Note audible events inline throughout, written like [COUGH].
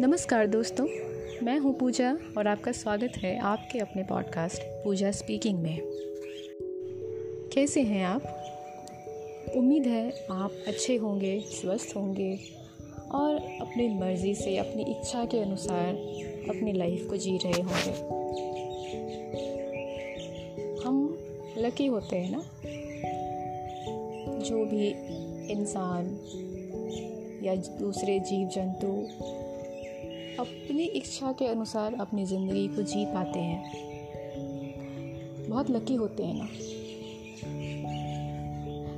नमस्कार दोस्तों, मैं हूँ पूजा और आपका स्वागत है आपके अपने पॉडकास्ट पूजा स्पीकिंग में। कैसे हैं आप? उम्मीद है आप अच्छे होंगे, स्वस्थ होंगे और अपनी मर्ज़ी से, अपनी इच्छा के अनुसार अपनी लाइफ को जी रहे होंगे। हम लकी होते हैं ना? जो भी इंसान या दूसरे जीव जंतु अपनी इच्छा के अनुसार अपनी ज़िंदगी को जी पाते हैं। बहुत लकी होते हैं ना।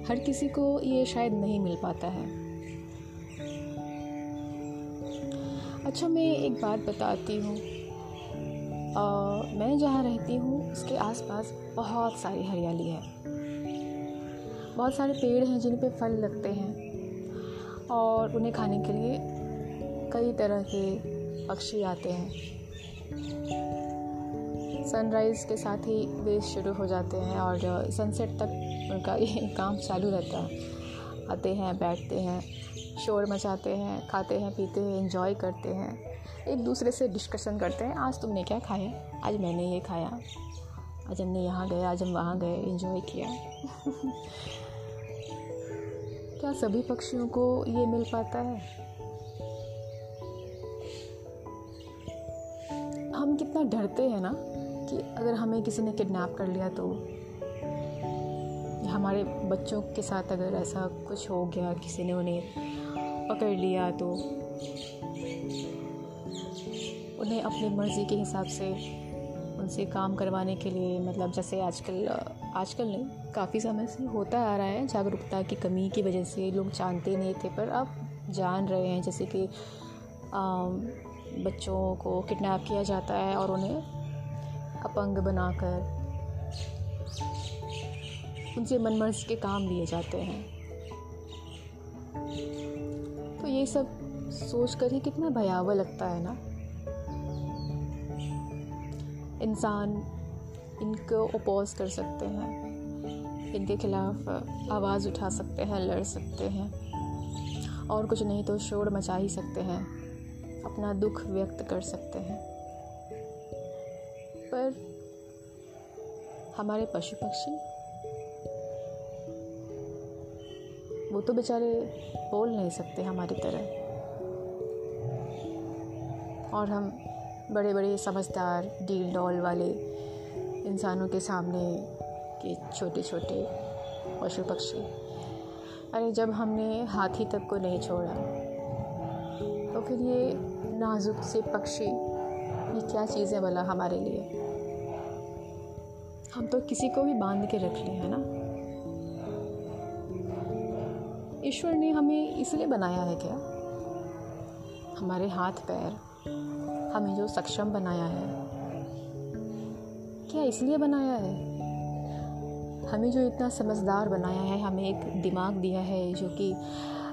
हर किसी को ये शायद नहीं मिल पाता है। अच्छा मैं एक बात बताती हूँ। मैं जहाँ रहती हूँ, उसके आसपास बहुत सारी हरियाली है। बहुत सारे पेड़ हैं जिन पे फल लगते हैं। और उन्हें खाने के लिए कई तरह के पक्षी आते हैं। सनराइज़ के साथ ही वे शुरू हो जाते हैं और सनसेट तक उनका ये काम चालू रहता है। आते हैं, बैठते हैं, शोर मचाते हैं, खाते हैं, पीते हैं इंजॉय करते हैं। एक दूसरे से डिस्कशन करते हैं। आज तुमने क्या खाया? आज मैंने ये खाया। आज हमने यहाँ गए, आज हम वहाँ गए इंजॉय किया। [LAUGHS] क्या सभी पक्षियों को ये मिल पाता है? कितना डरते हैं ना कि अगर हमें किसी ने किडनैप कर लिया तो हमारे बच्चों के साथ अगर ऐसा कुछ हो गया, किसी ने उन्हें पकड़ लिया तो उन्हें अपनी मर्ज़ी के हिसाब से उनसे काम करवाने के लिए मतलब जैसे आजकल आजकल नहीं, काफ़ी समय से होता आ रहा है जागरूकता की कमी की वजह से, लोग जानते नहीं थे पर अब जान रहे हैं जैसे कि बच्चों को किडनैप किया जाता है और उन्हें अपंग बनाकर उनसे मनमर्ज के काम लिए जाते हैं। तो ये सब सोच कर ही कितना भयावह लगता है ना? इंसान इनको अपोज कर सकते हैं, इनके खिलाफ आवाज़ उठा सकते हैं, लड़ सकते हैं, और कुछ नहीं तो शोर मचा ही सकते हैं। अपना दुख व्यक्त कर सकते हैं। पर हमारे पशु पक्षी वो तो बेचारे बोल नहीं सकते हमारी तरह। और हम बड़े बड़े समझदार डील डॉल वाले इंसानों के सामने के छोटे छोटे पशु पक्षी अरे, जब हमने हाथी तक को नहीं छोड़ा तो फिर ये नाजुक से पक्षी, ये क्या चीज़ है भला हमारे लिए? हम तो किसी को भी बाँध के रख लें है ना? ईश्वर ने हमें इसलिए बनाया है क्या? हमारे हाथ, पैर, हमें जो सक्षम बनाया है। क्या इसलिए बनाया है? हमें जो इतना समझदार बनाया है, हमें एक दिमाग दिया है जो कि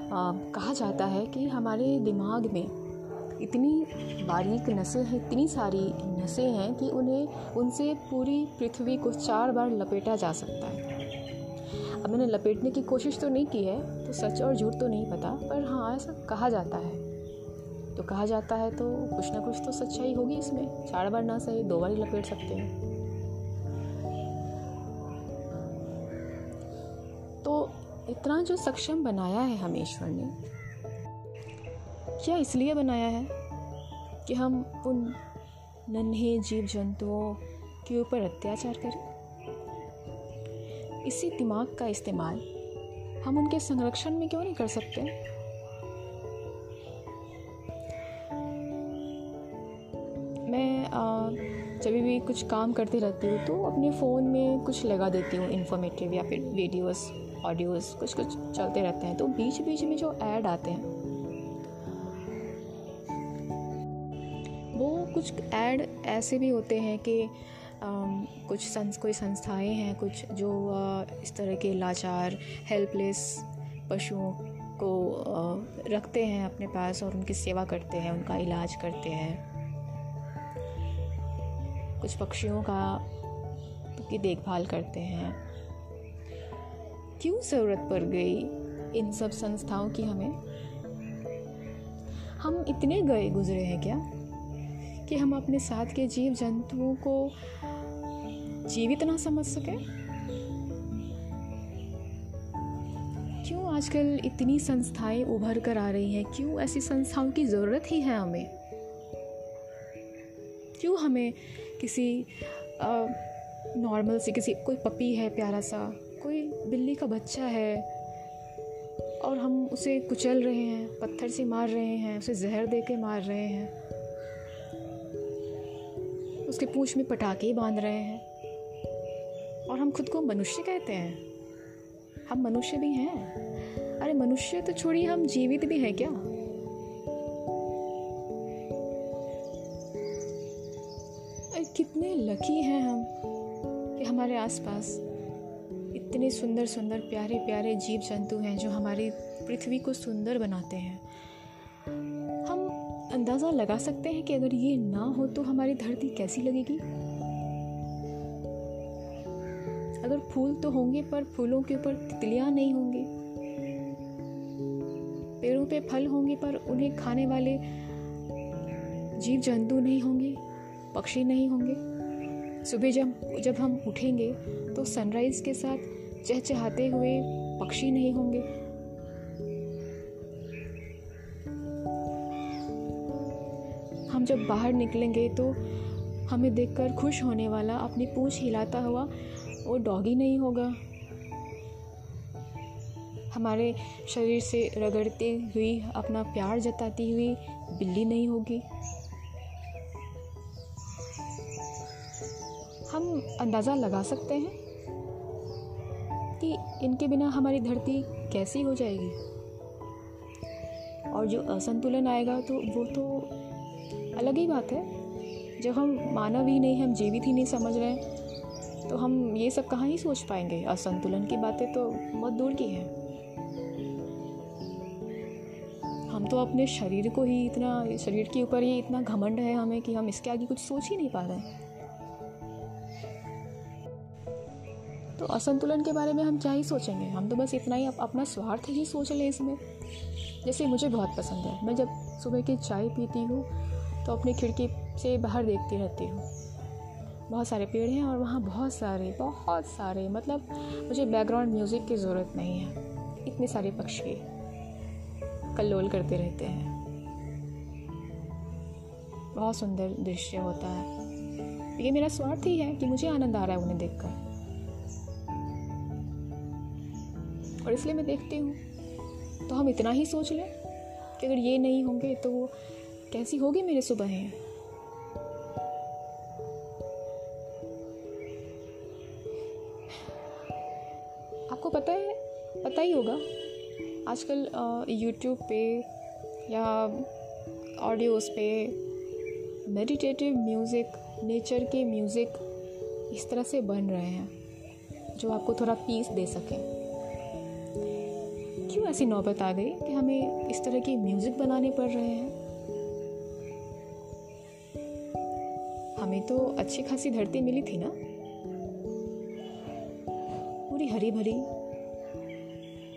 कहा जाता है कि हमारे दिमाग में इतनी बारीक नसें हैं, इतनी सारी नसें हैं कि उन्हें, उनसे पूरी पृथ्वी को चार बार लपेटा जा सकता है। अब मैंने लपेटने की कोशिश तो नहीं की है तो सच और झूठ तो नहीं पता, पर हाँ ऐसा कहा जाता है। तो कहा जाता है तो कुछ ना कुछ तो सच्चाई होगी इसमें, चार बार ना सही, दो बार ही लपेट सकते हैं। इतना जो सक्षम बनाया है हमें ईश्वर ने, क्या इसलिए बनाया है कि हम उन नन्हे जीव जंतुओं के ऊपर अत्याचार करें? इसी दिमाग का इस्तेमाल हम उनके संरक्षण में क्यों नहीं कर सकते? मैं जब भी कुछ काम करती रहती हूँ तो अपने फ़ोन में कुछ लगा देती हूँ इन्फॉर्मेटिव या फिर वीडियोस ऑडियोस कुछ कुछ चलते रहते हैं। तो बीच बीच में जो ऐड आते हैं, वो कुछ ऐड ऐसे भी होते हैं कि कुछ संस, कोई संस्थाएँ हैं, कुछ जो इस तरह के लाचार हेल्पलेस पशुओं को रखते हैं अपने पास और उनकी सेवा करते हैं, उनका इलाज करते हैं। कुछ पक्षियों का की देखभाल करते हैं। क्यों ज़रूरत पड़ गई इन सब संस्थाओं की हमें? हम इतने गए गुजरे हैं क्या कि हम अपने साथ के जीव जंतुओं को जीवित ना समझ सके? क्यों आजकल इतनी संस्थाएँ उभर कर आ रही हैं? क्यों ऐसी संस्थाओं की ज़रूरत ही है हमें? क्यों हमें किसी नॉर्मल सी किसी, कोई पपी है प्यारा सा कोई बिल्ली का बच्चा है और हम उसे कुचल रहे हैं, पत्थर से मार रहे हैं, उसे जहर दे के मार रहे हैं। उसके पूछ में पटाखे बाँध रहे हैं। और हम खुद को मनुष्य कहते हैं। हम मनुष्य भी हैं। अरे मनुष्य तो छोड़िए, हम जीवित भी हैं क्या? अरे कितने लकी हैं हम कि हमारे आसपास इतने सुंदर सुंदर, प्यारे प्यारे जीव जंतु हैं जो हमारी पृथ्वी को सुंदर बनाते हैं। हम अंदाज़ा लगा सकते हैं कि अगर ये ना हो तो हमारी धरती कैसी लगेगी? अगर फूल तो होंगे, पर फूलों के ऊपर तितलियाँ नहीं होंगी। पेड़ों पे फल होंगे, पर उन्हें खाने वाले जीव जंतु नहीं होंगे, पक्षी नहीं होंगे। सुबह जब जब हम उठेंगे तो सनराइज़ के साथ चहचहाते हुए पक्षी नहीं होंगे। हम जब बाहर निकलेंगे तो हमें देखकर खुश होने वाला अपनी पूंछ हिलाता हुआ वो डॉगी नहीं होगा। हमारे शरीर से रगड़ती हुई, अपना प्यार जताती हुई बिल्ली नहीं होगी। हम अंदाज़ा लगा सकते हैं? कि इनके बिना हमारी धरती कैसी हो जाएगी? और जो असंतुलन आएगा तो वो तो अलग ही बात है। जब हम मानव ही नहीं हम जीवित ही नहीं समझ रहे हैं तो हम ये सब कहाँ ही सोच पाएँगे? असंतुलन की बातें तो बहुत दूर की हैं। हम तो अपने शरीर को ही इतना, शरीर के ऊपर ही इतना घमंड है हमें कि हम इसके आगे कुछ सोच ही नहीं पा रहे हैं। तो असंतुलन के बारे में हम क्या ही सोचेंगे? हम तो बस इतना ही अपना स्वार्थ ही सोच लें इसमें। जैसे मुझे बहुत पसंद है। मैं जब सुबह की चाय पीती हूँ तो अपनी खिड़की से बाहर देखती रहती हूँ। बहुत सारे पेड़ हैं और वहाँ बहुत सारे बहुत सारे मतलब मुझे बैकग्राउंड म्यूज़िक की ज़रूरत नहीं है। इतने सारे पक्षी कल्लोल करते रहते हैं। बहुत सुंदर दृश्य होता है। ये मेरा स्वार्थ ही है कि मुझे आनंद आ रहा है उन्हें देखकर। और इसलिए मैं देखती हूँ। तो हम इतना ही सोच लें कि अगर ये नहीं होंगे तो वो कैसी होगी मेरी सुबहें? आपको पता है, पता ही होगा, आजकल यूट्यूब पे या ऑडियोज़ पे मेडिटेटिव म्यूज़िक नेचर के म्यूज़िक इस तरह से बन रहे हैं, जो आपको थोड़ा पीस दे सकें। ऐसी नौबत आ गई कि हमें इस तरह की म्यूज़िक बनाने पड़ रहे हैं। हमें तो अच्छी खासी धरती मिली थी ना? पूरी हरी भरी।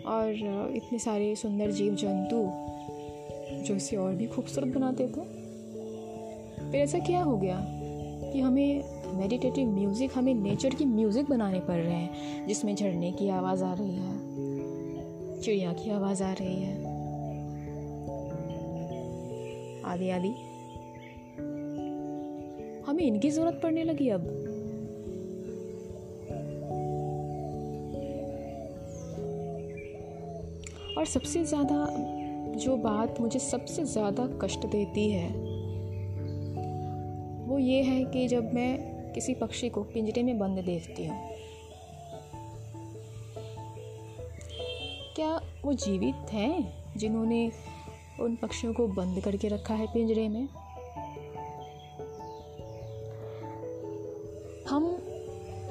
और इतने सारे सुंदर जीव जंतु जो इसे और भी खूबसूरत बनाते थे। फिर ऐसा क्या हो गया कि हमें मेडिटेटिव म्यूज़िक हमें नेचर की म्यूज़िक बनाने पड़ रहे हैं, जिसमें झरने की आवाज़ आ रही है चिड़िया की आवाज़ आ रही है। आदि आदि हमें इनकी ज़रूरत पड़ने लगी अब। और सबसे ज़्यादा, जो बात मुझे सबसे ज़्यादा कष्ट देती है, वो ये है कि जब मैं किसी पक्षी को पिंजरे में बंद देखती हूँ वो जीवित हैं जिन्होंने उन पक्षियों को बंद करके रखा है पिंजरे में। हम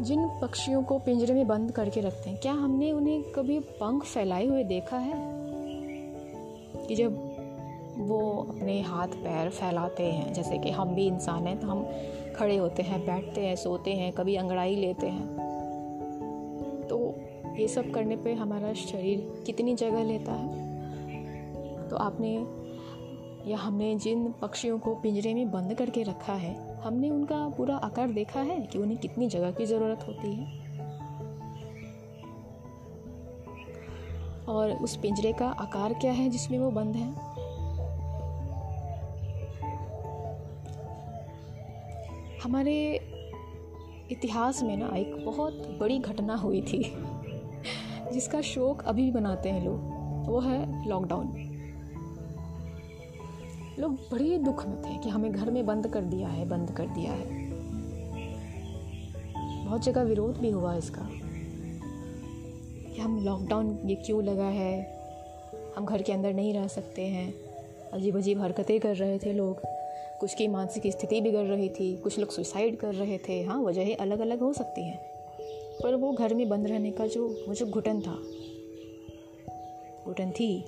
जिन पक्षियों को पिंजरे में बंद करके रखते हैं, क्या हमने उन्हें कभी पंख फैलाए हुए देखा है? कि जब वो अपने हाथ पैर फैलाते हैं, जैसे कि हम भी इंसान हैं तो हम खड़े होते हैं, बैठते हैं, सोते हैं, कभी अंगड़ाई लेते हैं। सब करने पे हमारा शरीर कितनी जगह लेता है? तो आपने या हमने जिन पक्षियों को पिंजरे में बंद करके रखा है, हमने उनका पूरा आकार देखा है कि उन्हें कितनी जगह की ज़रूरत होती है? और उस पिंजरे का आकार क्या है जिसमें वो बंद है? हमारे इतिहास में ना एक बहुत बड़ी घटना हुई थी। जिसका शोक अभी भी बनाते हैं लोग, वो है लॉकडाउन लोग बड़े दुख में थे कि हमें घर में बंद कर दिया है, बंद कर दिया है। बहुत जगह विरोध भी हुआ इसका, कि हम लॉकडाउन ये क्यों लगा है? हम घर के अंदर नहीं रह सकते हैं। अजीब अजीब हरकतें कर रहे थे लोग। कुछ की मानसिक स्थिति बिगड़ रही थी, कुछ लोग सुसाइड कर रहे थे। हाँ वजह अलग अलग हो सकती हैं। पर वो घर में बंद रहने का जो, वो जो घुटन था, घुटन थी,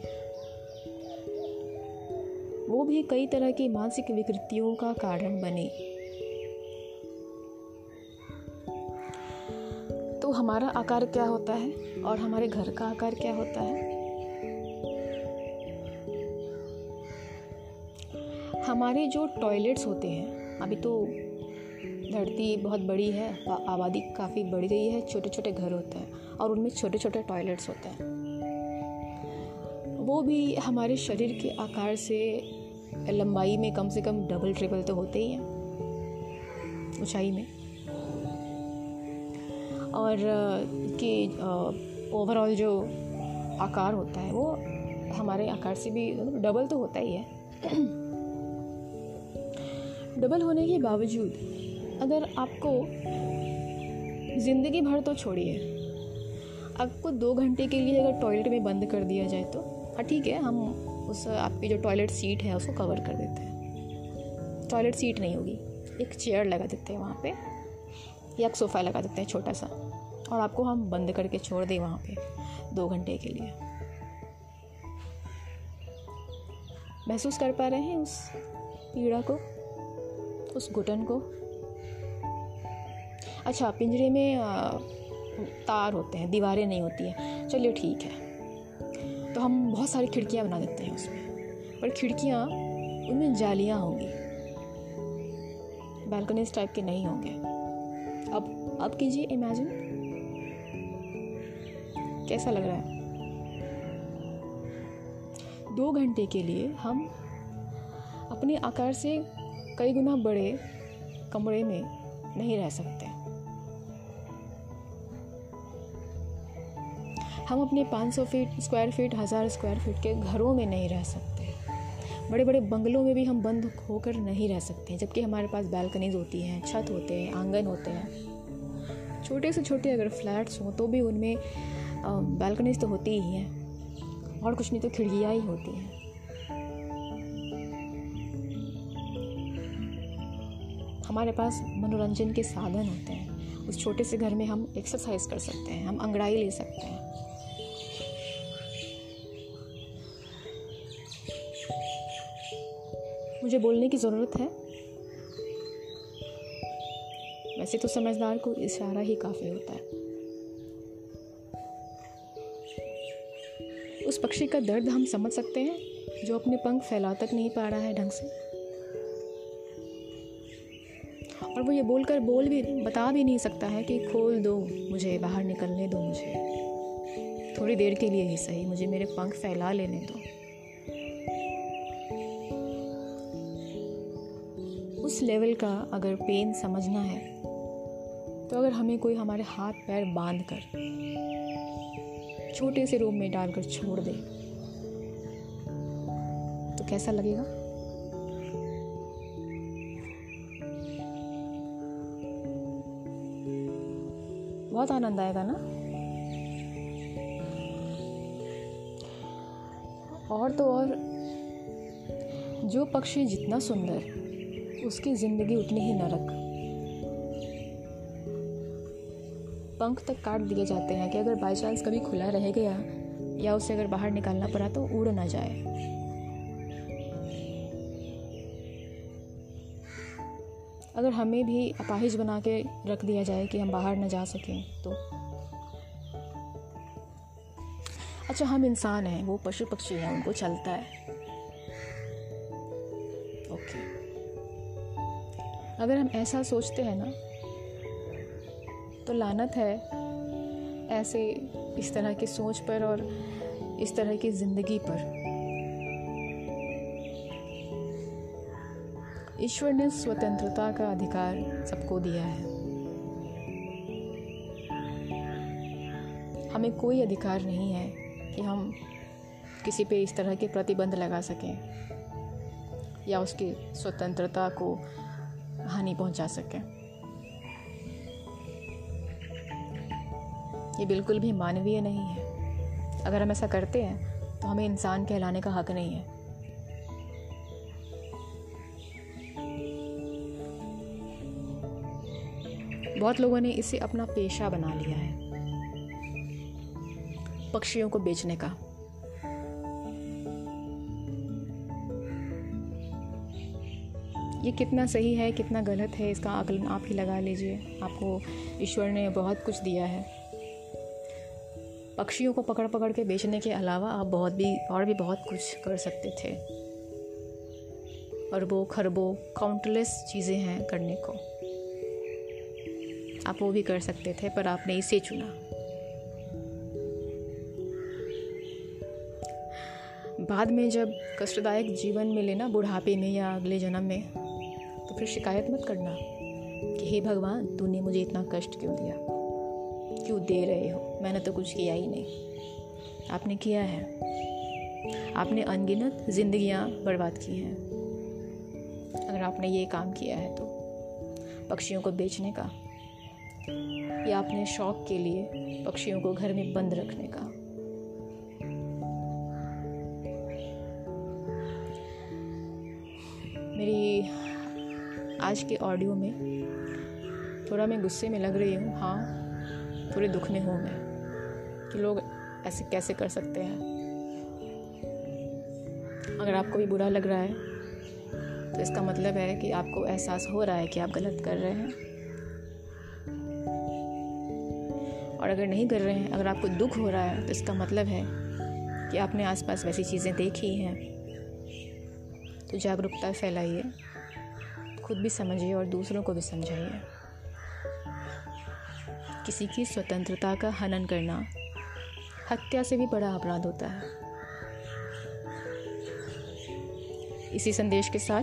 वो भी कई तरह की मानसिक विकृतियों का कारण बने। तो हमारा आकार क्या होता है और हमारे घर का आकार क्या होता है? हमारे जो टॉयलेट्स होते हैं, अभी तो धरती बहुत बड़ी है आबादी काफ़ी बढ़ गई है छोटे छोटे घर होते हैं और उनमें छोटे छोटे टॉयलेट्स होते हैं। वो भी हमारे शरीर के आकार से लंबाई में कम से कम डबल ट्रिपल तो होते ही हैं, ऊंचाई में। और कि ओवरऑल जो आकार होता है, वो हमारे आकार से भी डबल तो होता ही है। [CLEARS THROAT] डबल होने के बावजूद अगर आपको ज़िंदगी भर तो छोड़िए आपको दो घंटे के लिए अगर टॉयलेट में बंद कर दिया जाए तो हाँ ठीक है, हम उस आपकी जो टॉयलेट सीट है उसको कवर कर देते हैं। टॉयलेट सीट नहीं होगी, एक चेयर लगा देते हैं वहाँ पे, या एक सोफ़ा लगा देते हैं छोटा सा, और आपको हम बंद करके छोड़ दें वहाँ पे दो घंटे के लिए। महसूस कर पा रहे हैं उस पीड़ा को, उस घुटन को? अच्छा पिंजरे में तार होते हैं, दीवारें नहीं होती हैं। चलिए ठीक है। तो हम बहुत सारी खिड़कियाँ बना देते हैं उसमें। पर खिड़कियाँ, उनमें जालियाँ होंगी। बालकनीज टाइप के नहीं होंगे। अब अब कीजिए इमेजिन कैसा लग रहा है? दो घंटे के लिए हम अपने आकार से कई गुना बड़े कमरे में नहीं रह सकते। हम अपने 500 फीट स्क्वायर फीट, हज़ार स्क्वायर फीट के घरों में नहीं रह सकते। बड़े बड़े बंगलों में भी हम बंद होकर नहीं रह सकते, जबकि हमारे पास बालकनीज होती हैं, छत होते हैं, आँगन होते हैं। छोटे से छोटे अगर फ्लैट्स हों तो भी उनमें बालकनीज तो होती ही हैं, और कुछ नहीं तो खिड़कियाँ ही होती हैं। हमारे पास मनोरंजन के साधन होते हैं। उस छोटे से घर में हम एक्सरसाइज कर सकते हैं, हम अंगड़ाई ले सकते हैं। मुझे बोलने की ज़रूरत है। वैसे तो समझदार को इशारा ही काफ़ी होता है। उस पक्षी का दर्द हम समझ सकते हैं, जो अपने पंख फैला तक नहीं पा रहा है ढंग से। और वो ये बोलकर बोल भी, बता भी नहीं सकता है कि खोल दो मुझे, बाहर निकलने दो मुझे। थोड़ी देर के लिए ही सही, मुझे मेरे पंख फैला लेने दो। लेवल का अगर पेन समझना है तो अगर हमें कोई हमारे हाथ पैर बाँध कर छोटे से रूम में डालकर छोड़ दे तो कैसा लगेगा? बहुत आनंद आएगा ना? और तो और, जो पक्षी जितना सुंदर उसकी ज़िंदगी उतनी ही नरक पंख तक काट दिए जाते हैं कि अगर बाई चांस कभी खुला रह गया या उसे अगर बाहर निकालना पड़ा तो उड़ ना जाए। अगर हमें भी अपाहिज बना के रख दिया जाए कि हम बाहर ना जा सकें तो। अच्छा हम इंसान हैं, वो पशु पक्षी हैं, उनको चलता है। ओके। अगर हम ऐसा सोचते हैं ना तो लानत है ऐसे इस तरह की सोच पर और इस तरह की ज़िंदगी पर। ईश्वर ने स्वतंत्रता का अधिकार सबको दिया है। हमें कोई अधिकार नहीं है कि हम किसी पे इस तरह के प्रतिबंध लगा सकें या उसकी स्वतंत्रता को हानि पहुँचा सकें। ये बिल्कुल भी मानवीय नहीं है। अगर हम ऐसा करते हैं तो हमें इंसान कहलाने का हक नहीं है। बहुत लोगों ने इसे अपना पेशा बना लिया है। पक्षियों को बेचने का। ये कितना सही है, कितना गलत है, इसका आकलन आप ही लगा लीजिए। आपको ईश्वर ने बहुत कुछ दिया है। पक्षियों को पकड़ पकड़ के बेचने के अलावा आप बहुत भी, और भी बहुत कुछ कर सकते थे। अरबों खरबों काउंटलेस चीज़ें हैं करने को। आप वो भी कर सकते थे, पर आपने इसे चुना। बाद में जब कष्टदायक जीवन मिले ना बुढ़ापे में या अगले जन्म में तो फिर शिकायत मत करना कि हे भगवान, तूने मुझे इतना कष्ट क्यों दिया? क्यों दे रहे हो? मैंने तो कुछ किया ही नहीं। आपने किया है। आपने अनगिनत जिंदगियाँ बर्बाद की हैं। अगर आपने ये काम किया है तो पक्षियों को बेचने का, या अपने शौक के लिए पक्षियों को घर में बंद रखने का। मेरी आज के ऑडियो में थोड़ा मैं गुस्से में लग रही हूँ हाँ थोड़े दुख में हूँ मैं, कि लोग ऐसे कैसे कर सकते हैं। अगर आपको भी बुरा लग रहा है तो इसका मतलब है कि आपको एहसास हो रहा है कि आप गलत कर रहे हैं। और अगर नहीं कर रहे हैं, अगर आपको दुख हो रहा है तो इसका मतलब है कि आपने आसपास वैसी चीज़ें देखी हैं। तो जागरूकता फैलाइए। खुद भी समझिए और दूसरों को भी समझाइए। किसी की स्वतंत्रता का हनन करना हत्या से भी बड़ा अपराध होता है। इसी संदेश के साथ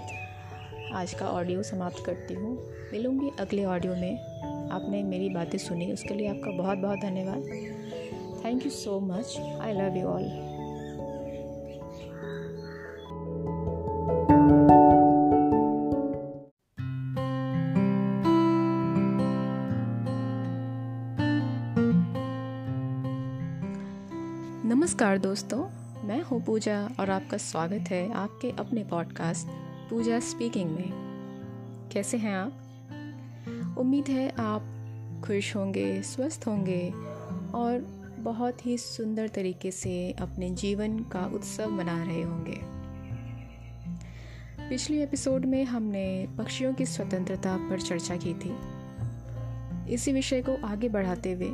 आज का ऑडियो समाप्त करती हूँ। मिलूँगी अगले ऑडियो में। आपने मेरी बातें सुनी, उसके लिए आपका बहुत बहुत धन्यवाद। Thank you so much I love you all नमस्कार दोस्तों, मैं हूँ पूजा और आपका स्वागत है आपके अपने पॉडकास्ट पूजा स्पीकिंग में। कैसे हैं आप? उम्मीद है आप खुश होंगे, स्वस्थ होंगे और बहुत ही सुंदर तरीके से अपने जीवन का उत्सव मना रहे होंगे। पिछले एपिसोड में हमने पक्षियों की स्वतंत्रता पर चर्चा की थी। इसी विषय को आगे बढ़ाते हुए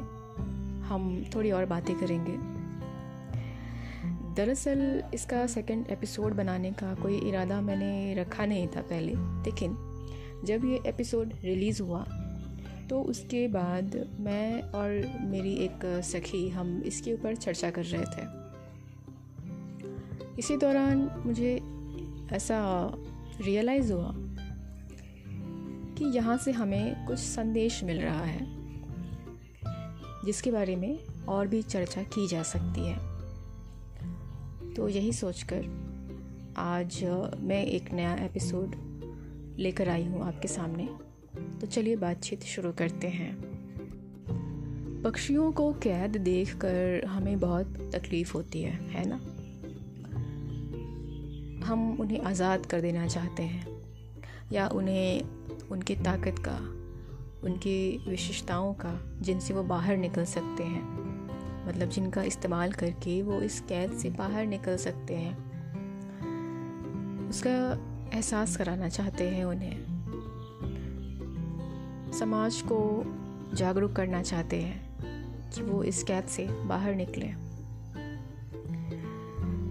हम थोड़ी और बातें करेंगे। दरअसल इसका सेकंड एपिसोड बनाने का कोई इरादा मैंने रखा नहीं था पहले, लेकिन जब ये एपिसोड रिलीज़ हुआ तो उसके बाद मैं और मेरी एक सखी, हम इसके ऊपर चर्चा कर रहे थे। इसी दौरान मुझे ऐसा रियलाइज़ हुआ कि यहाँ से हमें कुछ संदेश मिल रहा है, जिसके बारे में और भी चर्चा की जा सकती है। तो यही सोचकर आज मैं एक नया एपिसोड लेकर आई हूँ आपके सामने। तो चलिए बातचीत शुरू करते हैं। पक्षियों को कैद देखकर हमें बहुत तकलीफ़ होती है है ना? हम उन्हें आज़ाद कर देना चाहते हैं, या उन्हें, उनकी ताकत का, उनकी विशेषताओं का जिनसे वो बाहर निकल सकते हैं। मतलब जिनका इस्तेमाल करके वो इस कैद से बाहर निकल सकते हैं। उसका एहसास कराना चाहते हैं उन्हें। समाज को जागरूक करना चाहते हैं कि वो इस कैद से बाहर निकले।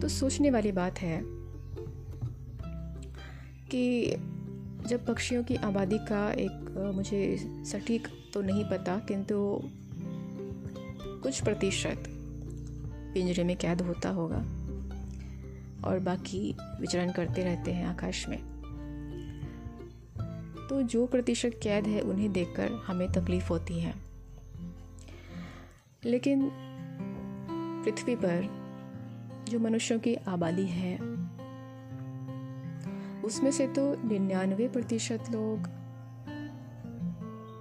तो सोचने वाली बात है कि जब पक्षियों की आबादी का एक, मुझे सटीक तो नहीं पता, किंतु कुछ प्रतिशत पिंजरे में कैद होता होगा और बाकी विचरण करते रहते हैं आकाश में। तो जो प्रतिशत कैद है, उन्हें देखकर हमें तकलीफ़ होती है। लेकिन पृथ्वी पर जो मनुष्यों की आबादी है, उसमें से तो निन्यानवे प्रतिशत लोग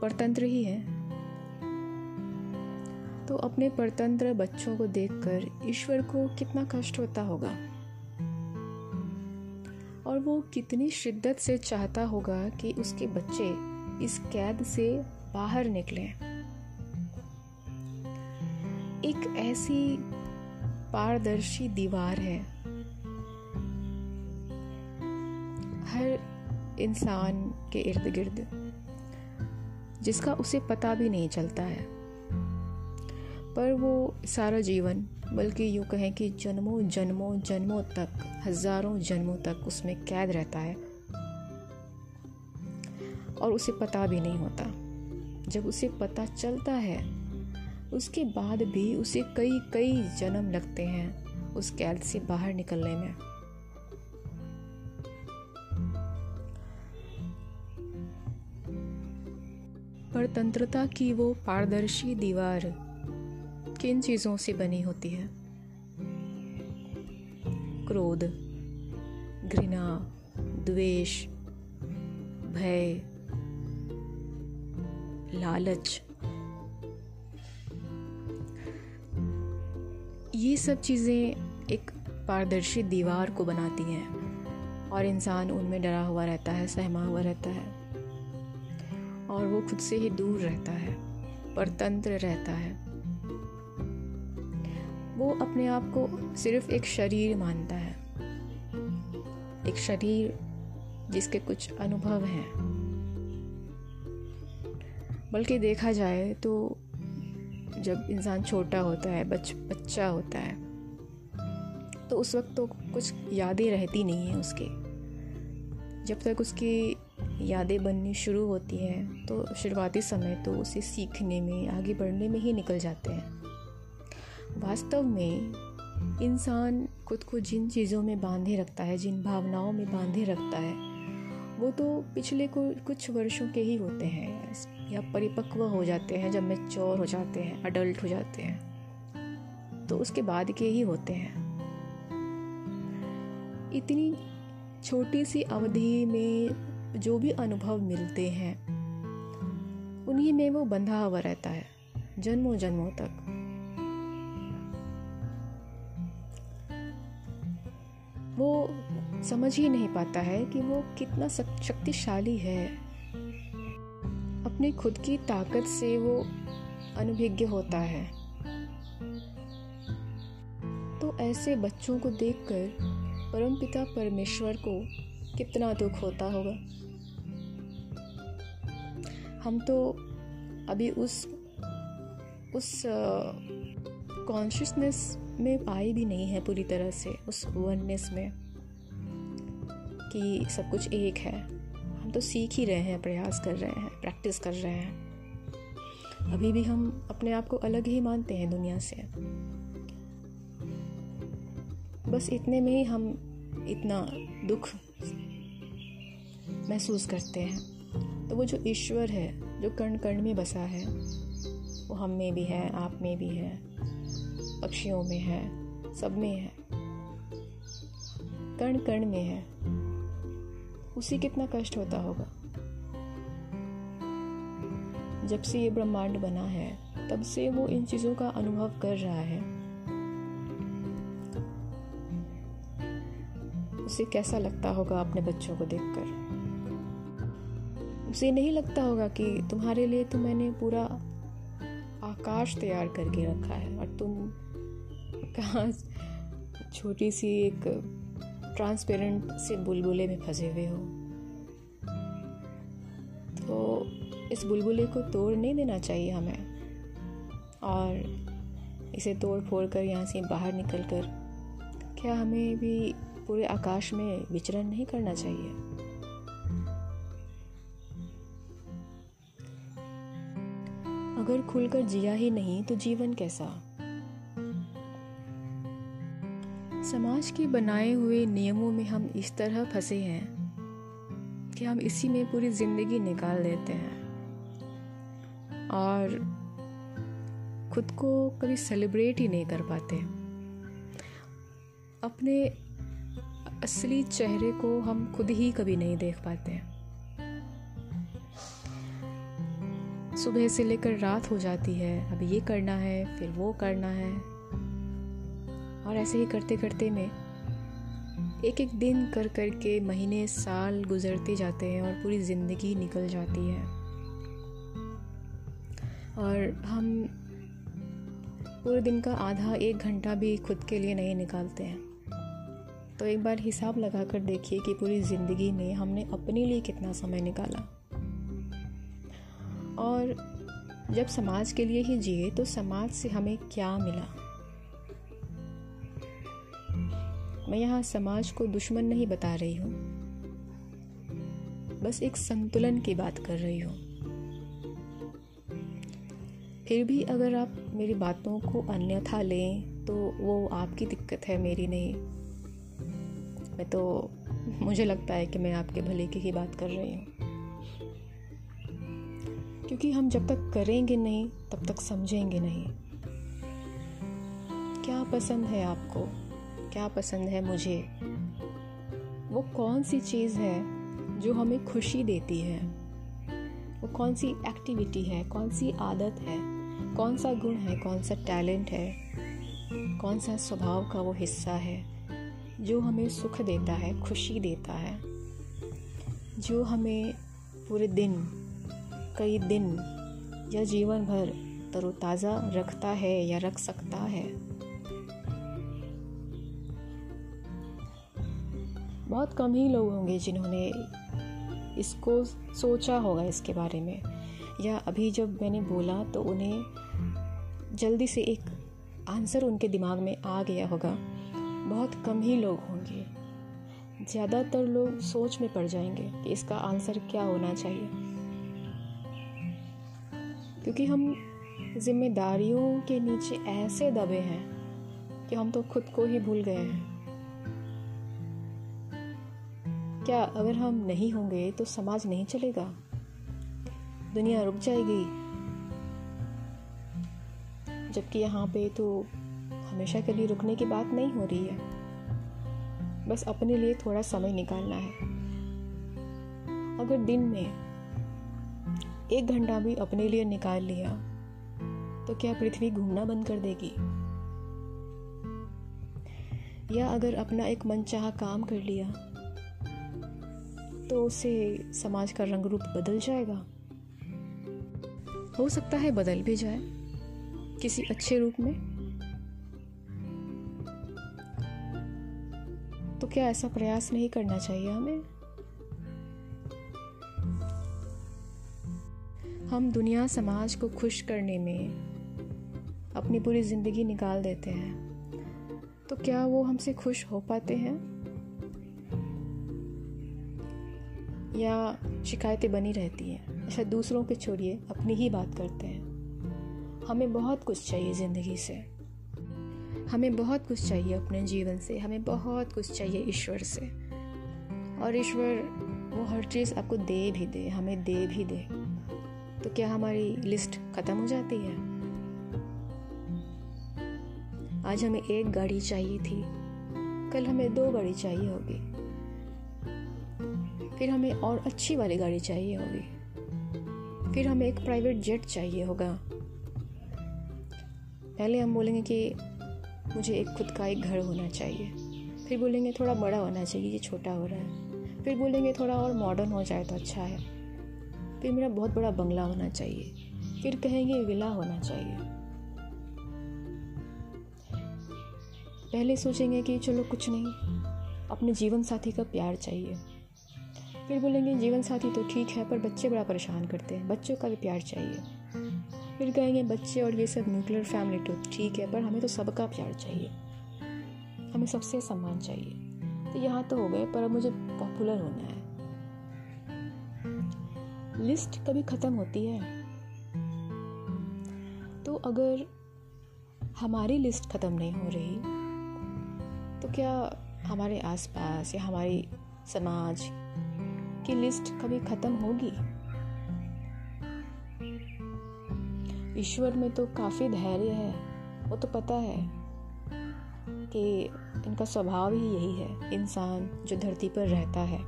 परतंत्र ही हैं। तो अपने परतंत्र बच्चों को देखकर ईश्वर को कितना कष्ट होता होगा। और वो कितनी शिद्दत से चाहता होगा कि उसके बच्चे इस कैद से बाहर निकलें। एक ऐसी पारदर्शी दीवार है। हर इंसान के इर्द गिर्द जिसका उसे पता भी नहीं चलता है। पर वो सारा जीवन, बल्कि यूँ कहें कि जन्मों जन्मों जन्मों तक, हज़ारों जन्मों तक उसमें कैद रहता है। और उसे पता भी नहीं होता। जब उसे पता चलता है, उसके बाद भी उसे कई कई जन्म लगते हैं उस कैद से बाहर निकलने में। परतंत्रता की वो पारदर्शी दीवार किन चीज़ों से बनी होती है? क्रोध, घृणा, द्वेष, भय, लालच। ये सब चीज़ें एक पारदर्शी दीवार को बनाती हैं और इंसान उनमें डरा हुआ रहता है, सहमा हुआ रहता है और वो खुद से ही दूर रहता है, परतंत्र रहता है। वो अपने आप को सिर्फ़ एक शरीर मानता है। एक शरीर जिसके कुछ अनुभव हैं। बल्कि देखा जाए तो जब इंसान छोटा होता है, बच, बच्चा होता है तो उस वक्त तो कुछ यादें रहती नहीं हैं उसके। जब तक उसकी यादें बननी शुरू होती हैं तो शुरुआती समय तो उसे सीखने में, आगे बढ़ने में ही निकल जाते हैं। वास्तव में इंसान खुद को जिन चीज़ों में बांधे रखता है, जिन भावनाओं में बांधे रखता है, वो तो पिछले को, कुछ वर्षों के ही होते हैं, या परिपक्व हो जाते हैं, जब मेच्योर हो जाते हैं अडल्ट हो जाते हैं तो उसके बाद के ही होते हैं। इतनी छोटी सी अवधि में जो भी अनुभव मिलते हैं, उन्हीं में वो बंधा हुआ रहता है जन्मों जन्मों तक। वो समझ ही नहीं पाता है कि वो कितना शक्तिशाली है। अपनी खुद की ताकत से वो अनुभज्ञ होता है। तो ऐसे बच्चों को देखकर परमपिता परमेश्वर को कितना दुख होता होगा? हम तो अभी उस उस कॉन्शियसनेस में आए भी नहीं है पूरी तरह से उस वननेस में कि सब कुछ एक है। हम तो सीख ही रहे हैं, प्रयास कर रहे हैं प्रैक्टिस कर रहे हैं। अभी भी हम अपने आप को अलग ही मानते हैं दुनिया से। बस इतने में ही हम इतना दुख महसूस करते हैं। तो वो जो ईश्वर है, जो कण कण में बसा है, वो हम में भी है, आप में भी है। पक्षियों में है, सब में है। कण कण में है। उसी कितना कष्ट होता होगा। जब से ये ब्रह्मांड बना है, तब से वो इन चीज़ों का अनुभव कर रहा है। उसे कैसा लगता होगा अपने बच्चों को देखकर? उसे नहीं लगता होगा कि तुम्हारे लिए तो मैंने पूरा आकाश तैयार करके रखा है और तुम कहाँ छोटी सी एक ट्रांसपेरेंट से बुलबुले में फंसे हुए हो। तो इस बुलबुले को तोड़ नहीं देना चाहिए हमें। और इसे तोड़ फोड़ कर यहाँ से बाहर निकल कर क्या हमें भी पूरे आकाश में विचरण नहीं करना चाहिए? अगर खुलकर जिया ही नहीं तो जीवन कैसा? समाज के बनाए हुए नियमों में हम इस तरह फंसे हैं कि हम इसी में पूरी ज़िंदगी निकाल देते हैं। और खुद को कभी सेलिब्रेट ही नहीं कर पाते। अपने असली चेहरे को हम खुद ही कभी नहीं देख पाते। सुबह से लेकर रात हो जाती है, अब ये करना है, फिर वो करना है। और ऐसे ही करते करते में एक एक दिन कर कर के महीने, साल गुजरते जाते हैं और पूरी ज़िंदगी निकल जाती है। और हम पूरे दिन का आधा एक घंटा भी खुद के लिए नहीं निकालते हैं। तो एक बार हिसाब लगा कर देखिए कि पूरी ज़िंदगी में हमने अपने लिए कितना समय निकाला। और जब समाज के लिए ही जिए तो समाज से हमें क्या मिला? मैं यहाँ समाज को दुश्मन नहीं बता रही हूँ। बस एक संतुलन की बात कर रही हूँ। फिर भी अगर आप मेरी बातों को अन्यथा लें तो वो आपकी दिक्कत है, मेरी नहीं। मैं तो मुझे लगता है कि मैं आपके भले की ही बात कर रही हूँ। क्योंकि हम जब तक करेंगे नहीं, तब तक समझेंगे नहीं। क्या पसंद है आपको? क्या पसंद है मुझे? वो कौन सी चीज़ है जो हमें खुशी देती है? वो कौन सी एक्टिविटी है? कौन सी आदत है? कौन सा गुण है? कौन सा टैलेंट है? कौन सा स्वभाव का वो हिस्सा है जो हमें सुख देता है, खुशी देता है? जो हमें पूरे दिन, कई दिन या जीवन भर तरोताज़ा रखता है या रख सकता है? बहुत कम ही लोग होंगे जिन्होंने इसको सोचा होगा इसके बारे में। या अभी जब मैंने बोला तो उन्हें जल्दी से एक आंसर उनके दिमाग में आ गया होगा। बहुत कम ही लोग होंगे। ज़्यादातर लोग सोच में पड़ जाएँगे कि इसका आंसर क्या होना चाहिए। क्योंकि हम जिम्मेदारियों के नीचे ऐसे दबे हैं कि हम तो खुद को ही भूल गए हैं। क्या अगर हम नहीं होंगे तो समाज नहीं चलेगा? दुनिया रुक जाएगी। जबकि यहाँ पे तो हमेशा के लिए रुकने की बात नहीं हो रही है। बस अपने लिए थोड़ा समय निकालना है। अगर दिन में एक घंटा भी अपने लिए निकाल लिया तो क्या पृथ्वी घूमना बंद कर देगी? या अगर अपना एक मनचाहा काम कर लिया तो उसे समाज का रंग रूप बदल जाएगा? हो सकता है बदल भी जाए, किसी अच्छे रूप में। तो क्या ऐसा प्रयास नहीं करना चाहिए हमें? हम दुनिया समाज को खुश करने में अपनी पूरी ज़िंदगी निकाल देते हैं। तो क्या वो हमसे खुश हो पाते हैं? या शिकायतें बनी रहती हैं अच्छा दूसरों के छोड़िए, अपनी ही बात करते हैं। हमें बहुत कुछ चाहिए ज़िंदगी से। हमें बहुत कुछ चाहिए अपने जीवन से, हमें बहुत कुछ चाहिए ईश्वर से। और ईश्वर, वो हर चीज़ आपको दे भी दे, हमें दे भी दे। तो क्या हमारी लिस्ट ख़त्म हो जाती है? आज हमें एक गाड़ी चाहिए थी। कल हमें दो गाड़ी चाहिए होगी। फिर हमें और अच्छी वाली गाड़ी चाहिए होगी। फिर हमें एक प्राइवेट जेट चाहिए होगा। पहले हम बोलेंगे कि मुझे एक खुद का एक घर होना चाहिए। फिर बोलेंगे थोड़ा बड़ा होना चाहिए, ये छोटा हो रहा है। फिर बोलेंगे थोड़ा और मॉडर्न हो जाए तो अच्छा है। फिर मेरा बहुत बड़ा बंगला होना चाहिए। फिर कहेंगे विला होना चाहिए। पहले सोचेंगे कि चलो कुछ नहीं, अपने जीवन साथी का प्यार चाहिए। फिर बोलेंगे, जीवन साथी तो ठीक है, पर बच्चे बड़ा परेशान करते हैं। बच्चों का भी प्यार चाहिए। फिर कहेंगे, बच्चे और ये सब न्यूक्लियर फैमिली तो ठीक है, पर हमें तो सबका प्यार चाहिए। हमें सबसे सम्मान चाहिए। तो यहाँ तो हो गए, पर अब मुझे पॉपुलर होना है। लिस्ट कभी ख़त्म होती है। तो अगर हमारी लिस्ट ख़त्म नहीं हो रही तो क्या हमारे आसपास या हमारी समाज की लिस्ट कभी ख़त्म होगी? ईश्वर में तो काफ़ी धैर्य है। वो तो पता है कि इनका स्वभाव ही यही है, इंसान जो धरती पर रहता है।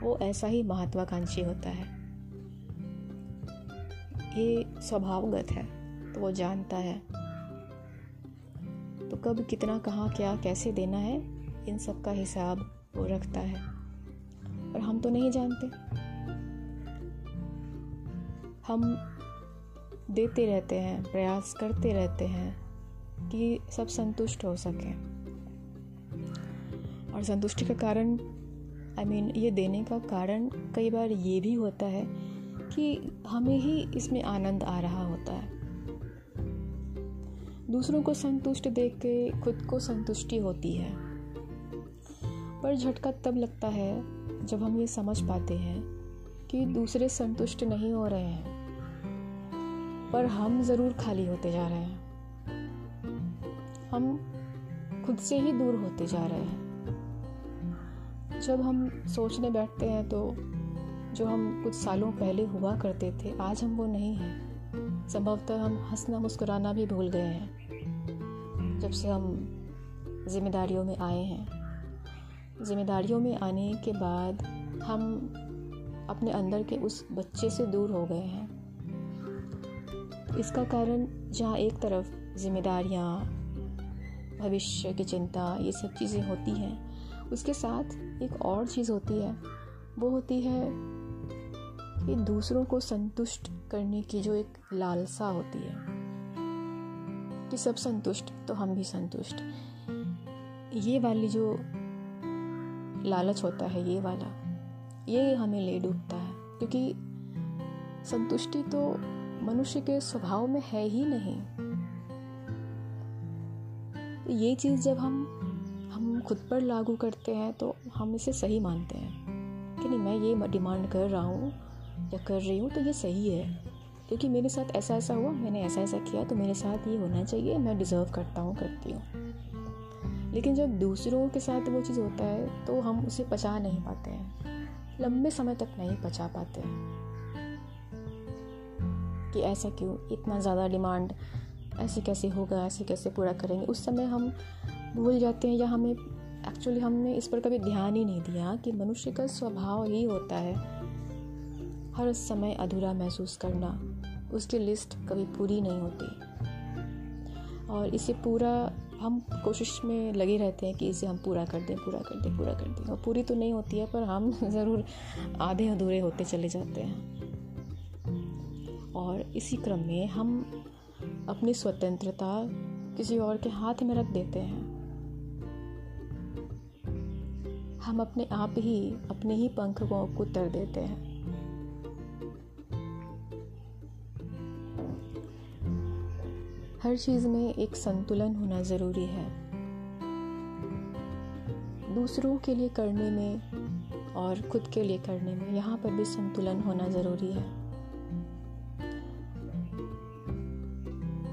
वो ऐसा ही महत्वाकांक्षी होता है। ये स्वभावगत है तो वो जानता है। तो कब कितना, कहाँ, क्या, कैसे देना है, इन सब का हिसाब वो रखता है। पर हम तो नहीं जानते। हम देते रहते हैं प्रयास करते रहते हैं कि सब संतुष्ट हो सके। और संतुष्टि का कारण आई I मीन mean, ये देने का कारण कई बार ये भी होता है कि हमें ही इसमें आनंद आ रहा होता है। दूसरों को संतुष्ट देख के खुद को संतुष्टि होती है। पर झटका तब लगता है जब हम ये समझ पाते हैं कि दूसरे संतुष्ट नहीं हो रहे हैं, पर हम ज़रूर खाली होते जा रहे हैं। हम खुद से ही दूर होते जा रहे हैं। जब हम सोचने बैठते हैं तो जो हम कुछ सालों पहले हुआ करते थे, आज हम वो नहीं हैं। संभवतः हम हंसना मुस्कुराना भी भूल गए हैं, जब से हम जिम्मेदारियों में आए हैं। जिम्मेदारियों में आने के बाद हम अपने अंदर के उस बच्चे से दूर हो गए हैं। इसका कारण जहाँ एक तरफ़ जिम्मेदारियाँ, भविष्य की चिंता, ये सब चीज़ें होती हैं, उसके साथ एक और चीज़ होती है, वो होती है कि दूसरों को संतुष्ट करने की जो एक लालसा होती है, कि सब संतुष्ट तो हम भी संतुष्ट। ये वाली जो लालच होता है ये वाला। ये हमें ले डूबता है, क्योंकि संतुष्टि तो मनुष्य के स्वभाव में है ही नहीं। ये चीज़ जब हम हम खुद पर लागू करते हैं तो हम इसे सही मानते हैं। कि नहीं, मैं ये डिमांड कर रहा हूँ या कर रही हूँ तो ये सही है। क्योंकि मेरे साथ ऐसा ऐसा हुआ, मैंने ऐसा ऐसा किया तो मेरे साथ ये होना चाहिए, मैं डिज़र्व करता हूँ, करती हूँ। लेकिन जब दूसरों के साथ वो चीज़ होता है तो हम उसे पचा नहीं पाते हैं। लंबे समय तक नहीं पचा पाते हैं। कि ऐसा क्यों? इतना ज़्यादा डिमांड, ऐसे कैसे होगा, ऐसे कैसे पूरा करेंगे? उस समय हम भूल जाते हैं या हमें एक्चुअली हमने इस पर कभी ध्यान ही नहीं दिया कि मनुष्य का स्वभाव ही होता है हर समय अधूरा महसूस करना। उसकी लिस्ट कभी पूरी नहीं होती। और इसे पूरा हम कोशिश में लगे रहते हैं कि इसे हम पूरा कर दें, पूरा कर दें, पूरा कर दें। और पूरी तो नहीं होती है, पर हम [LAUGHS] ज़रूर आधे अधूरे होते चले जाते हैं। और इसी क्रम में हम अपनी स्वतंत्रता किसी और के हाथ में रख देते हैं। हम अपने आप ही, अपने ही पंख को कुतर देते हैं। हर चीज़ में एक संतुलन होना ज़रूरी है। दूसरों के लिए करने में और खुद के लिए करने में यहाँ पर भी संतुलन होना ज़रूरी है।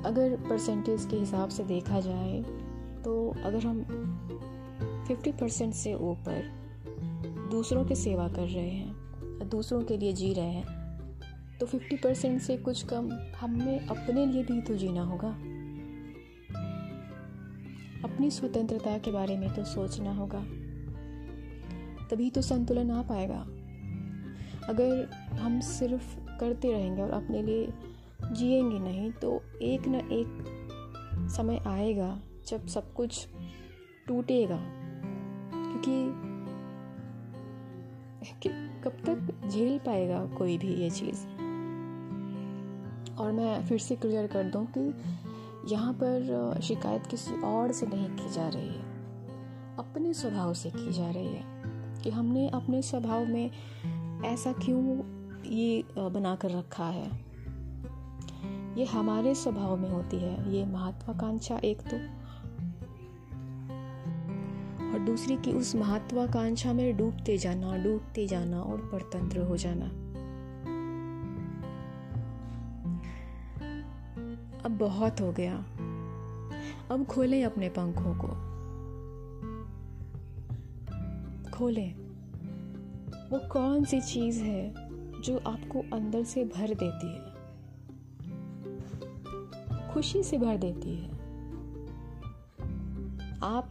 अगर परसेंटेज के हिसाब से देखा जाए तो अगर हम 50 परसेंट से ऊपर दूसरों की सेवा कर रहे हैं, दूसरों के लिए जी रहे हैं तो 50 परसेंट से कुछ कम हमें अपने लिए भी तो जीना होगा। अपनी स्वतंत्रता के बारे में तो सोचना होगा। तभी तो संतुलन आ पाएगा। अगर हम सिर्फ़ करते रहेंगे और अपने लिए जिएँगे नहीं तो एक न एक समय आएगा जब सब कुछ टूटेगा। क्योंकि कब तक झेल पाएगा कोई भी ये चीज़? और मैं फिर से क्लियर कर दूँ कि यहाँ पर शिकायत किसी और से नहीं की जा रही है। अपने स्वभाव से की जा रही है कि हमने अपने स्वभाव में ऐसा क्यों ये बना कर रखा है। ये हमारे स्वभाव में होती है, ये महत्वाकांक्षा एक तो। और दूसरी की उस महत्वाकांक्षा में डूबते जाना डूबते जाना और परतंत्र हो जाना। अब बहुत हो गया। अब खोलें अपने पंखों को। खोलें। वो कौन सी चीज़ है जो आपको अंदर से भर देती है? खुशी से भर देती है। आप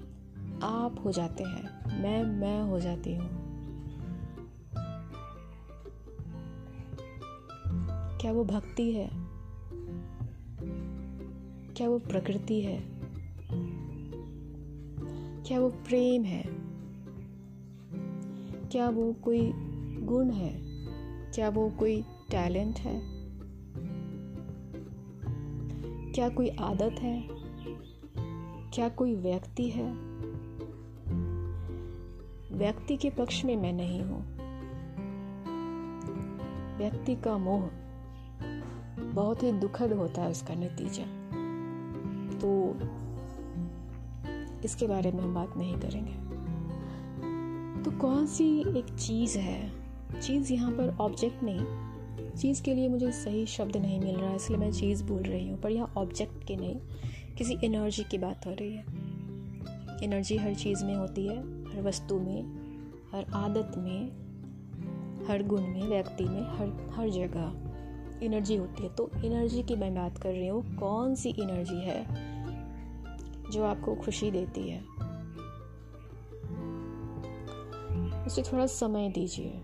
आप हो जाते हैं। मैं मैं हो जाती हूँ। क्या वो भक्ति है? क्या वो प्रकृति है? क्या वो प्रेम है? क्या वो कोई गुण है? क्या वो कोई टैलेंट है? क्या कोई आदत है? क्या कोई व्यक्ति है? व्यक्ति के पक्ष में मैं नहीं हूँ। व्यक्ति का मोह बहुत ही दुखद होता है उसका नतीजा। तो इसके बारे में हम बात नहीं करेंगे। तो कौन सी एक चीज़ है? चीज़ यहाँ पर ऑब्जेक्ट नहीं। चीज़ के लिए मुझे सही शब्द नहीं मिल रहा है इसलिए मैं चीज़ बोल रही हूँ, पर यहाँ ऑब्जेक्ट की नहीं, किसी एनर्जी की बात हो रही है। एनर्जी हर चीज़ में होती है, हर वस्तु में, हर आदत में, हर गुण में, व्यक्ति में, हर हर जगह एनर्जी होती है। तो एनर्जी की मैं बात कर रही हूँ, कौन सी एनर्जी है? जो आपको खुशी देती है। उसे थोड़ा समय दीजिए।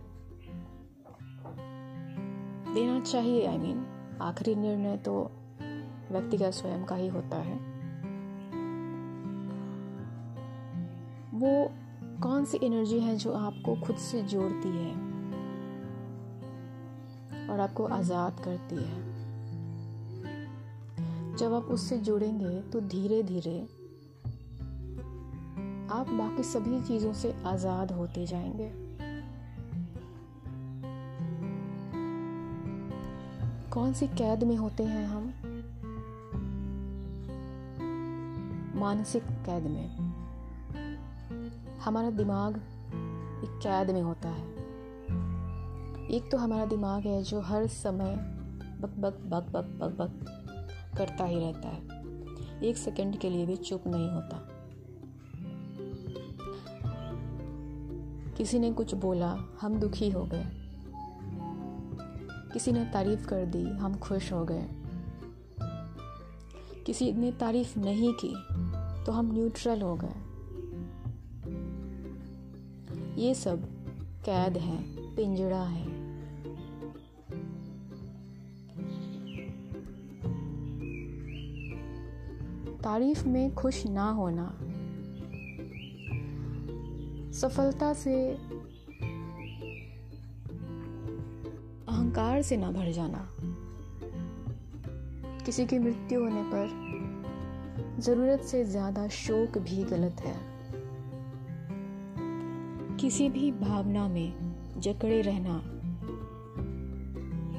देना चाहिए आई मीन आखिरी निर्णय तो व्यक्ति का स्वयं का ही होता है। वो कौन सी एनर्जी है जो आपको खुद से जोड़ती है और आपको आज़ाद करती है? जब आप उससे जुड़ेंगे तो धीरे धीरे आप बाकी सभी चीज़ों से आज़ाद होते जाएँगे। कौन सी कैद में होते हैं हम? मानसिक कैद में। हमारा दिमाग एक कैद में होता है। एक तो हमारा दिमाग है जो हर समय बक बक बक बक बक बक करता ही रहता है। एक सेकंड के लिए भी चुप नहीं होता। किसी ने कुछ बोला, हम दुखी हो गए। किसी ने तारीफ़ कर दी, हम खुश हो गए। किसी ने तारीफ़ नहीं की तो हम न्यूट्रल हो गए। ये सब कैद है पिंजड़ा है। तारीफ़ में खुश ना होना सफलता से अहंकार से ना भर जाना। किसी की मृत्यु होने पर ज़रूरत से ज़्यादा शोक भी गलत है। किसी भी भावना में जकड़े रहना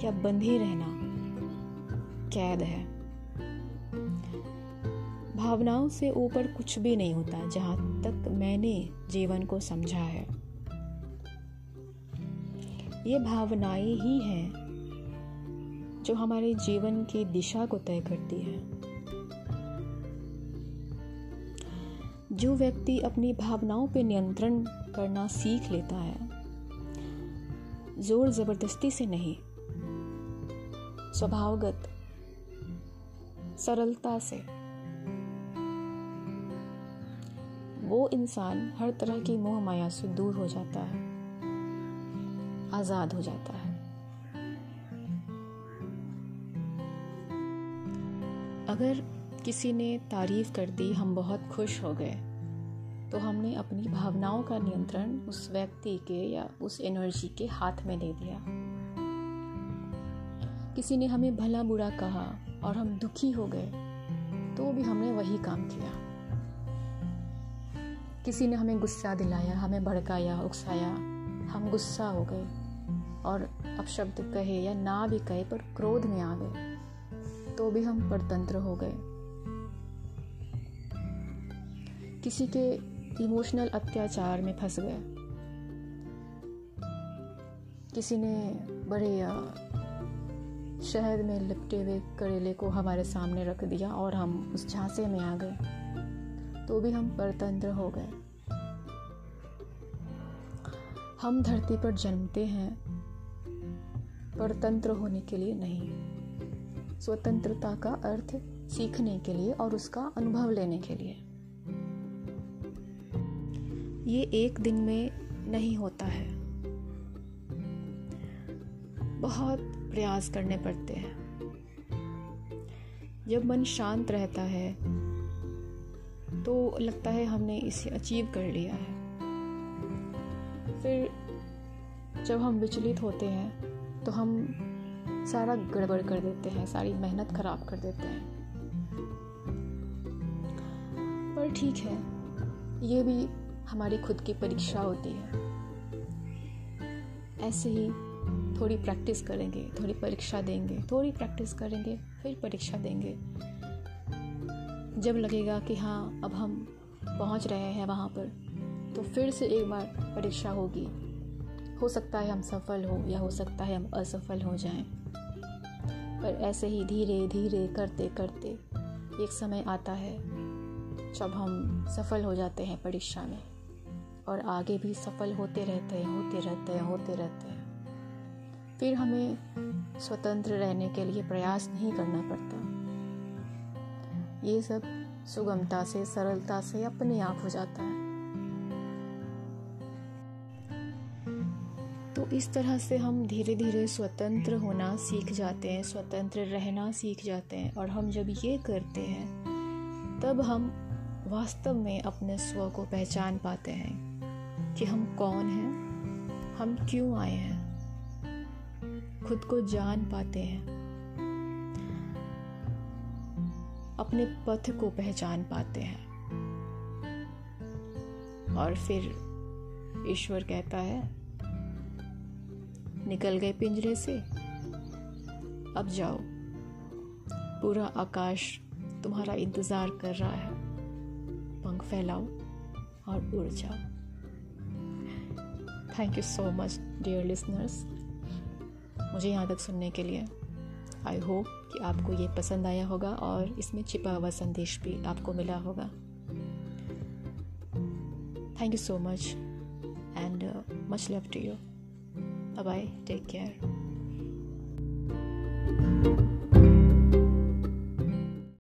या बंधे रहना कैद है। भावनाओं से ऊपर कुछ भी नहीं होता जहाँ तक मैंने जीवन को समझा है। ये भावनाएँ ही हैं जो हमारे जीवन की दिशा को तय करती है। जो व्यक्ति अपनी भावनाओं पर नियंत्रण करना सीख लेता है, ज़ोर ज़बरदस्ती से नहीं, स्वभावगत, सरलता से। वो इंसान हर तरह की मोह माया से दूर हो जाता है, आज़ाद हो जाता है। अगर किसी ने तारीफ़ कर दी, हम बहुत खुश हो गए तो हमने अपनी भावनाओं का नियंत्रण उस व्यक्ति के या उस एनर्जी के हाथ में दे दिया। किसी ने हमें भला बुरा कहा और हम दुखी हो गए तो भी हमने वही काम किया। किसी ने हमें गुस्सा दिलाया, हमें भड़काया, उकसाया। हम गुस्सा हो गए और अब शब्द कहे या ना भी कहे, पर क्रोध में आ गए तो भी हम परतंत्र हो गए। किसी के इमोशनल अत्याचार में फंस गए। किसी ने बड़े शहद में लिपटे हुए करेले को हमारे सामने रख दिया और हम उस झांसे में आ गए। तो भी हम परतंत्र हो गए। हम धरती पर जन्मते हैं, परतंत्र होने के लिए नहीं। स्वतंत्रता का अर्थ सीखने के लिए और उसका अनुभव लेने के लिए। ये एक दिन में नहीं होता है। बहुत प्रयास करने पड़ते हैं। जब मन शांत रहता है तो लगता है हमने इसे अचीव कर लिया है। फिर जब हम विचलित होते हैं तो हम सारा गड़बड़ कर देते हैं, सारी मेहनत खराब कर देते हैं। पर ठीक है, ये भी हमारी खुद की परीक्षा होती है। ऐसे ही थोड़ी प्रैक्टिस करेंगे, थोड़ी परीक्षा देंगे, थोड़ी प्रैक्टिस करेंगे, फिर परीक्षा देंगे। जब लगेगा कि हाँ अब हम पहुँच रहे हैं वहाँ पर तो फिर से एक बार परीक्षा होगी। हो सकता है हम सफल हो या हो सकता है हम असफल हो जाएँ। पर ऐसे ही धीरे धीरे करते करते एक समय आता है जब हम सफल हो जाते हैं परीक्षा में और आगे भी सफल होते रहते हैं, होते रहते हैं, होते रहते हैं। फिर हमें स्वतंत्र रहने के लिए प्रयास नहीं करना पड़ता। ये सब सुगमता से, सरलता से अपने आप हो जाता है। तो इस तरह से हम धीरे धीरे स्वतंत्र होना सीख जाते हैं, स्वतंत्र रहना सीख जाते हैं और हम जब ये करते हैं, तब हम वास्तव में अपने स्व को पहचान पाते हैं कि हम कौन हैं, हम क्यों आए हैं, खुद को जान पाते हैं। अपने पथ को पहचान पाते हैं। और फिर ईश्वर कहता है, निकल गए पिंजरे से। अब जाओ। पूरा आकाश तुम्हारा इंतज़ार कर रहा है। पंख फैलाओ और उड़ जाओ। Thank you so much dear listeners मुझे यहाँ तक सुनने के लिए आई होप कि आपको ये पसंद आया होगा और इसमें छिपा हुआ संदेश भी आपको मिला होगा। Thank you so much and much love to you bye take care